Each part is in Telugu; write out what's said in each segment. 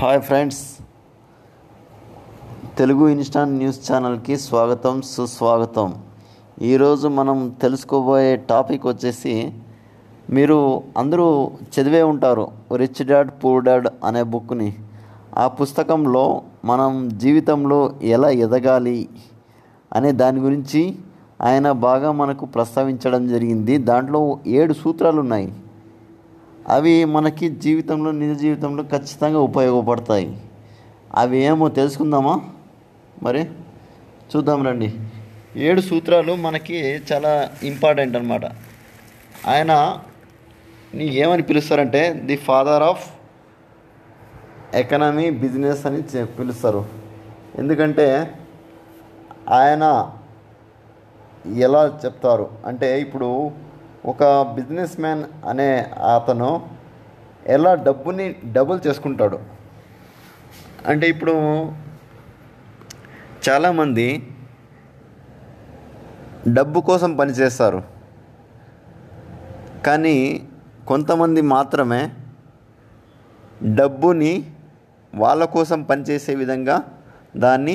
Hi friends Telugu instant news ఛానల్కి స్వాగతం సుస్వాగతం. ఈరోజు మనం తెలుసుకోబోయే టాపిక్ వచ్చేసి మీరు అందరూ చదివే ఉంటారు రిచ్ డాడ్ పూర్ డాడ్ అనే బుక్ని. ఆ పుస్తకంలో మనం జీవితంలో ఎలా ఎదగాలి అనే దాని గురించి ఆయన బాగా మనకు ప్రస్తావించడం జరిగింది. దాంట్లో ఏడు సూత్రాలు ఉన్నాయి అవి మనకి జీవితంలో నిజ జీవితంలో ఖచ్చితంగా ఉపయోగపడతాయి. అవి ఏమో తెలుసుకుందామా? మరి చూద్దాం రండి. ఏడు సూత్రాలు మనకి చాలా ఇంపార్టెంట్ అనమాట ఆయన నీ ఏమని పిలుస్తారంటే the father of economy business అని పిలుస్తారు. ఎందుకంటే ఆయన ఎలా చెప్తారు? అంటే ఇప్పుడు ఒక బిజినెస్ మ్యాన్ అనే అతను ఎలా డబ్బుని డబుల్ చేసుకుంటాడు? అంటే ఇప్పుడు చాలామంది డబ్బు కోసం పనిచేస్తారు కానీ కొంతమంది మాత్రమే డబ్బుని వాళ్ళ కోసం పనిచేసే విధంగా దాన్ని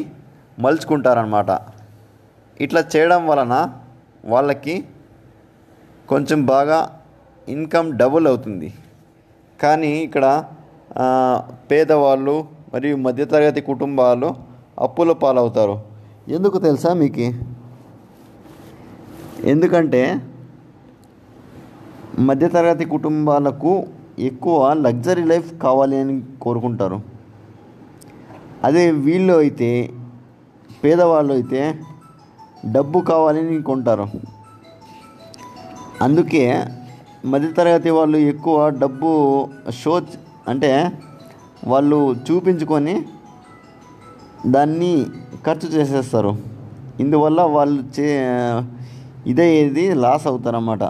మలుచుకుంటారనమాట ఇట్లా చేయడం వలన వాళ్ళకి కొంచెం బాగా ఇన్కమ్ డబుల్ అవుతుంది. కానీ ఇక్కడ పేదవాళ్ళు మరియు మధ్యతరగతి కుటుంబాలు అప్పుల పాలవుతారు. ఎందుకు తెలుసా మీకు? ఎందుకంటే మధ్యతరగతి కుటుంబాలకు ఎక్కువ లగ్జరీ లైఫ్ కావాలి అని కోరుకుంటారు. అదే వీళ్ళు అయితే పేదవాళ్ళు అయితే డబ్బు కావాలని కొంటారు. అందుకే మధ్యతరగతి వాళ్ళు ఎక్కువ డబ్బు షో అంటే వాళ్ళు చూపించుకొని దాన్ని ఖర్చు చేసేస్తారు. ఇందువల్ల వాళ్ళు చే ఇదే ఇది లాస్ అవుతారన్నమాట.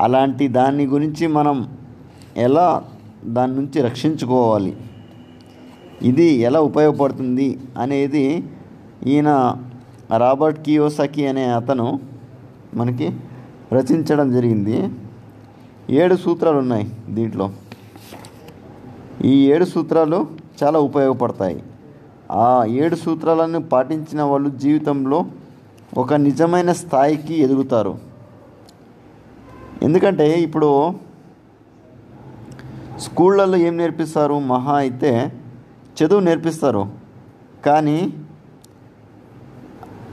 అలాంటి దాని గురించి మనం ఎలా దాని నుంచి రక్షించుకోవాలి? ఇది ఎలా ఉపయోగపడుతుంది అనేది ఈయన రాబర్ట్ కియోసకి అనే అతను మనకి రచించడం జరిగింది. ఏడు సూత్రాలు ఉన్నాయి దీంట్లో. ఈ ఏడు సూత్రాలు చాలా ఉపయోగపడతాయి. ఆ ఏడు సూత్రాలను పాటించిన వాళ్ళు జీవితంలో ఒక నిజమైన స్థాయికి ఎదుగుతారు. ఎందుకంటే ఇప్పుడు స్కూళ్ళల్లో ఏం నేర్పిస్తారు? మహా అయితే చదువు నేర్పిస్తారు. కానీ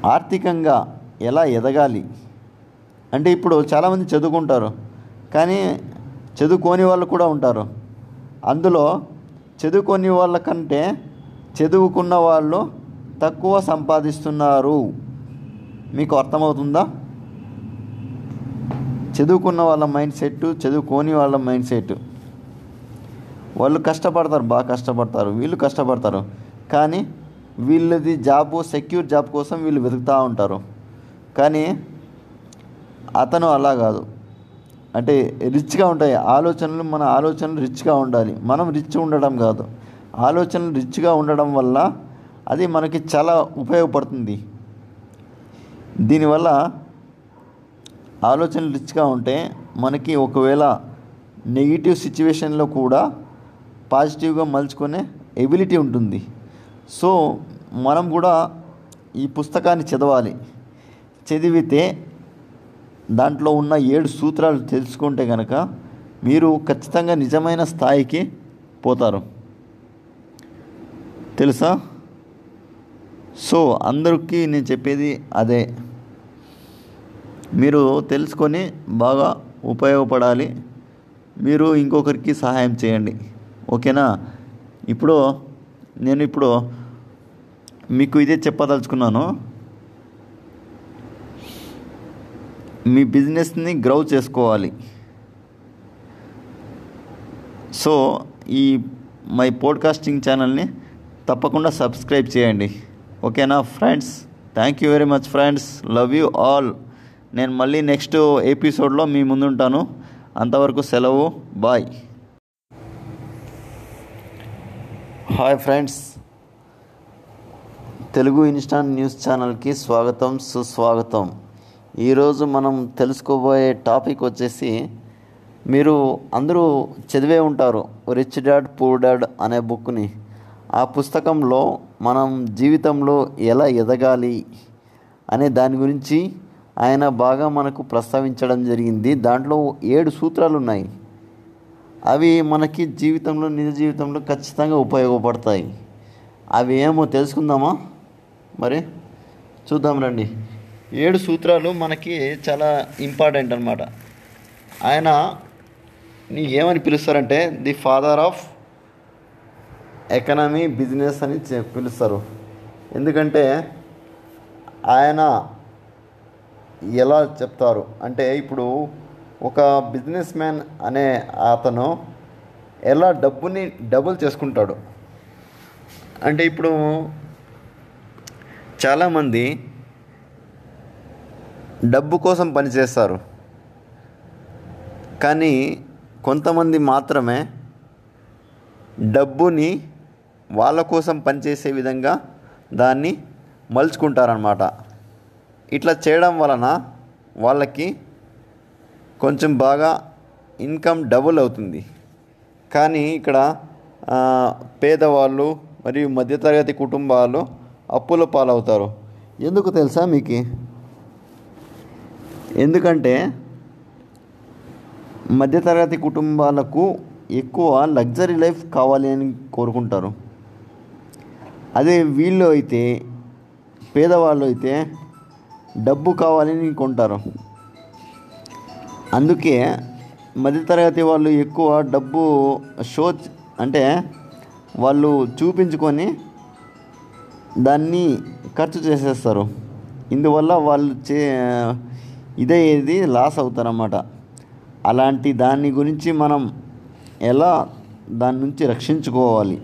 ఆర్థికంగా ఎలా ఎదగాలి? అంటే ఇప్పుడు చాలామంది చదువుకుంటారు కానీ చదువుకోని వాళ్ళు కూడా ఉంటారు. అందులో చదువుకోని వాళ్ళ కంటే చదువుకున్న వాళ్ళు తక్కువ సంపాదిస్తున్నారు. మీకు అర్థమవుతుందా? చదువుకున్న వాళ్ళ మైండ్ సెట్ చదువుకోని వాళ్ళ మైండ్ సెట్ వాళ్ళు కష్టపడతారు బాగా కష్టపడతారు వీళ్ళు కష్టపడతారు. కానీ వీళ్ళది జాబ్ సెక్యూర్ జాబ్ కోసం వీళ్ళు వెతుకుతూ ఉంటారు. కానీ అతను అలా కాదు. అంటే రిచ్గా ఉంటాయి. ఆలోచనలు మన ఆలోచనలు రిచ్గా ఉండాలి. మనం రిచ్ ఉండడం కాదు. ఆలోచనలు రిచ్గా ఉండడం వల్ల అది మనకి చాలా ఉపయోగపడుతుంది. దీనివల్ల ఆలోచనలు రిచ్గా ఉంటే మనకి ఒకవేళ నెగిటివ్ సిచ్యువేషన్లో కూడా పాజిటివ్గా మలుచుకునే ఎబిలిటీ ఉంటుంది. సో మనం కూడా ఈ పుస్తకాన్ని చదవాలి. చదివితే దాంట్లో ఉన్న ఏడు సూత్రాలు తెలుసుకుంటే కనుక మీరు ఖచ్చితంగా నిజమైన స్థాయికి పోతారు. తెలుసా? సో అందరికీ నేను చెప్పేది అదే. మీరు తెలుసుకొని బాగా ఉపయోగపడాలి. మీరు ఇంకొకరికి సహాయం చేయండి. ఓకేనా? ఇప్పుడు నేను ఇప్పుడు మీకు ఇదే చెప్పదలుచుకున్నాను. మీ బిజినెస్ని గ్రౌ చేసుకోవాలి. సో ఈ మై పోడ్కాస్టింగ్ ఛానల్ని తప్పకుండా సబ్స్క్రైబ్ చేయండి. ఓకేనా friends? Thank you very much friends. Love you all. నేను మళ్ళీ నెక్స్ట్ ఎపిసోడ్లో మీ ముందుంటాను. అంతవరకు సెలవు. Bye. Hi friends. Telugu instant news ఛానల్కి స్వాగతం సుస్వాగతం. ఈరోజు మనం తెలుసుకోబోయే టాపిక్ వచ్చేసి మీరు అందరూ చదివే ఉంటారు రిచ్ డాడ్ పూర్ డాడ్ అనే బుక్ని. ఆ పుస్తకంలో మనం జీవితంలో ఎలా ఎదగాలి అనే దాని గురించి ఆయన బాగా మనకు ప్రస్తావించడం జరిగింది. దాంట్లో ఏడు సూత్రాలు ఉన్నాయి. అవి మనకి జీవితంలో నిజ జీవితంలో ఖచ్చితంగా ఉపయోగపడతాయి. అవి ఏమో తెలుసుకుందామా? మరి చూద్దాం రండి. ఏడు సూత్రాలు మనకి చాలా ఇంపార్టెంట్ అనమాట ఆయన నీ ఏమని పిలుస్తారంటే the father of economy business అని పిలుస్తారు. ఎందుకంటే ఆయన ఎలా చెప్తారు? అంటే ఇప్పుడు ఒక బిజినెస్ మ్యాన్ అనే అతను ఎలా డబ్బుని డబుల్ చేసుకుంటాడు? అంటే ఇప్పుడు చాలామంది డబ్బు కోసం పనిచేస్తారు కానీ కొంతమంది మాత్రమే డబ్బుని వాళ్ళ కోసం పనిచేసే విధంగా దాన్ని మలుచుకుంటారనమాట ఇట్లా చేయడం వలన వాళ్ళకి కొంచెం బాగా ఇన్కమ్ డబుల్ అవుతుంది. కానీ ఇక్కడ పేదవాళ్ళు మరియు మధ్యతరగతి కుటుంబాలు అప్పుల పాలవుతారు. ఎందుకు తెలుసా మీకు? ఎందుకంటే మధ్యతరగతి కుటుంబాలకు ఎక్కువ లగ్జరీ లైఫ్ కావాలి అని కోరుకుంటారు. అదే వీళ్ళు అయితే పేదవాళ్ళు అయితే డబ్బు కావాలని కొంటారు. అందుకే మధ్యతరగతి వాళ్ళు ఎక్కువ డబ్బు షో అంటే వాళ్ళు చూపించుకొని దాన్ని ఖర్చు చేసేస్తారు. ఇందువల్ల వాళ్ళు చే ఇదే ఏది లాస్ అవుతారన్నమాట. అలాంటి దాని గురించి మనం ఎలా దాని నుంచి రక్షించుకోవాలి?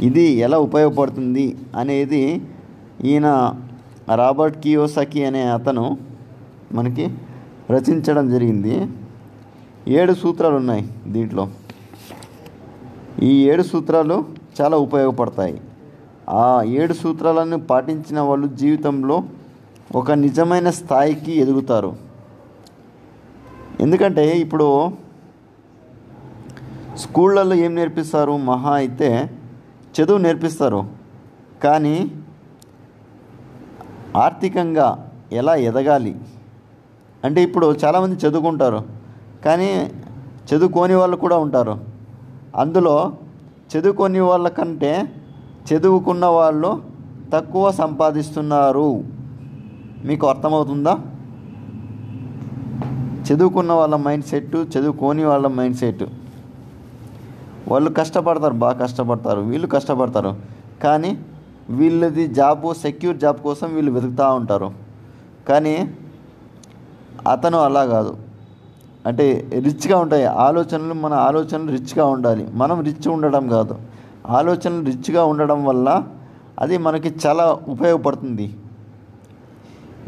ఇది ఎలా ఉపయోగపడుతుంది అనేది ఈయన రాబర్ట్ కియోసకి అనే అతను మనకి రచించడం జరిగింది. ఏడు సూత్రాలు ఉన్నాయి దీంట్లో. ఈ ఏడు సూత్రాలు చాలా ఉపయోగపడతాయి. ఆ ఏడు సూత్రాలను పాటించిన వాళ్ళు జీవితంలో ఒక నిజమైన స్థాయికి ఎదుగుతారు. ఎందుకంటే ఇప్పుడు స్కూళ్ళల్లో ఏం నేర్పిస్తారు? మహా అయితే చదువు నేర్పిస్తారు. కానీ ఆర్థికంగా ఎలా ఎదగాలి? అంటే ఇప్పుడు చాలామంది చదువుకుంటారు. కానీ చదువుకోని వాళ్ళు కూడా ఉంటారు. అందులో చదువుకోని వాళ్ళకంటే చదువుకున్న వాళ్ళు తక్కువ సంపాదిస్తున్నారు. మీకు అర్థమవుతుందా? చదువుకున్న వాళ్ళ మైండ్ సెట్ చదువుకోని వాళ్ళ మైండ్ సెట్ వాళ్ళు కష్టపడతారు బాగా కష్టపడతారు వీళ్ళు కష్టపడతారు. కానీ వీళ్ళది జాబ్ సెక్యూర్ జాబ్ కోసం వీళ్ళు వెతుకుతూ ఉంటారు. కానీ అతను అలా కాదు. అంటే రిచ్గా ఉంటాయి. ఆలోచనలు మన ఆలోచనలు రిచ్గా ఉండాలి. మనం రిచ్ ఉండడం కాదు. ఆలోచనలు రిచ్గా ఉండడం వల్ల అది మనకి చాలా ఉపయోగపడుతుంది.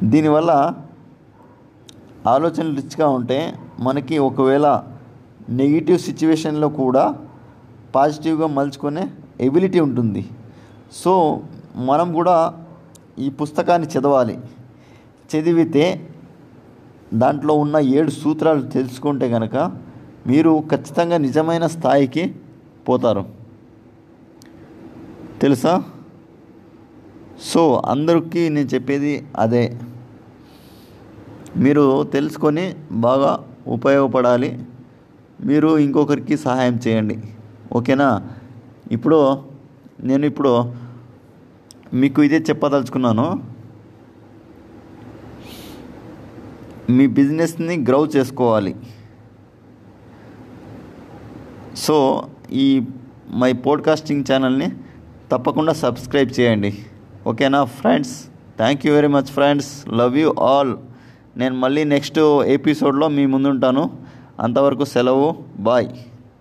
దీనివల్ల ఆలోచనలు రిచ్గా ఉంటే మనకి ఒకవేళ నెగిటివ్ సిచ్యువేషన్లో కూడా పాజిటివ్గా మలుచుకునే ఎబిలిటీ ఉంటుంది. సో మనం కూడా ఈ పుస్తకాన్ని చదవాలి. చదివితే దాంట్లో ఉన్న ఏడు సూత్రాలు తెలుసుకుంటే కనుక మీరు ఖచ్చితంగా నిజమైన స్థాయికి పోతారు. తెలుసా? సో అందరికీ నేను చెప్పేది అదే. మీరు తెలుసుకొని బాగా ఉపయోగపడాలి. మీరు ఇంకొకరికి సహాయం చేయండి. ఓకేనా? ఇప్పుడు నేను ఇప్పుడు మీకు ఇదే చెప్పదలుచుకున్నాను. మీ బిజినెస్ని గ్రౌ చేసుకోవాలి. సో ఈ మై పోడ్కాస్టింగ్ ఛానల్ని తప్పకుండా సబ్స్క్రైబ్ చేయండి. ఓకేనా friends? Thank you very much friends. Love you all. నేను మళ్ళీ నెక్స్ట్ ఎపిసోడ్లో మీ ముందుంటాను. అంతవరకు సెలవు. బాయ్.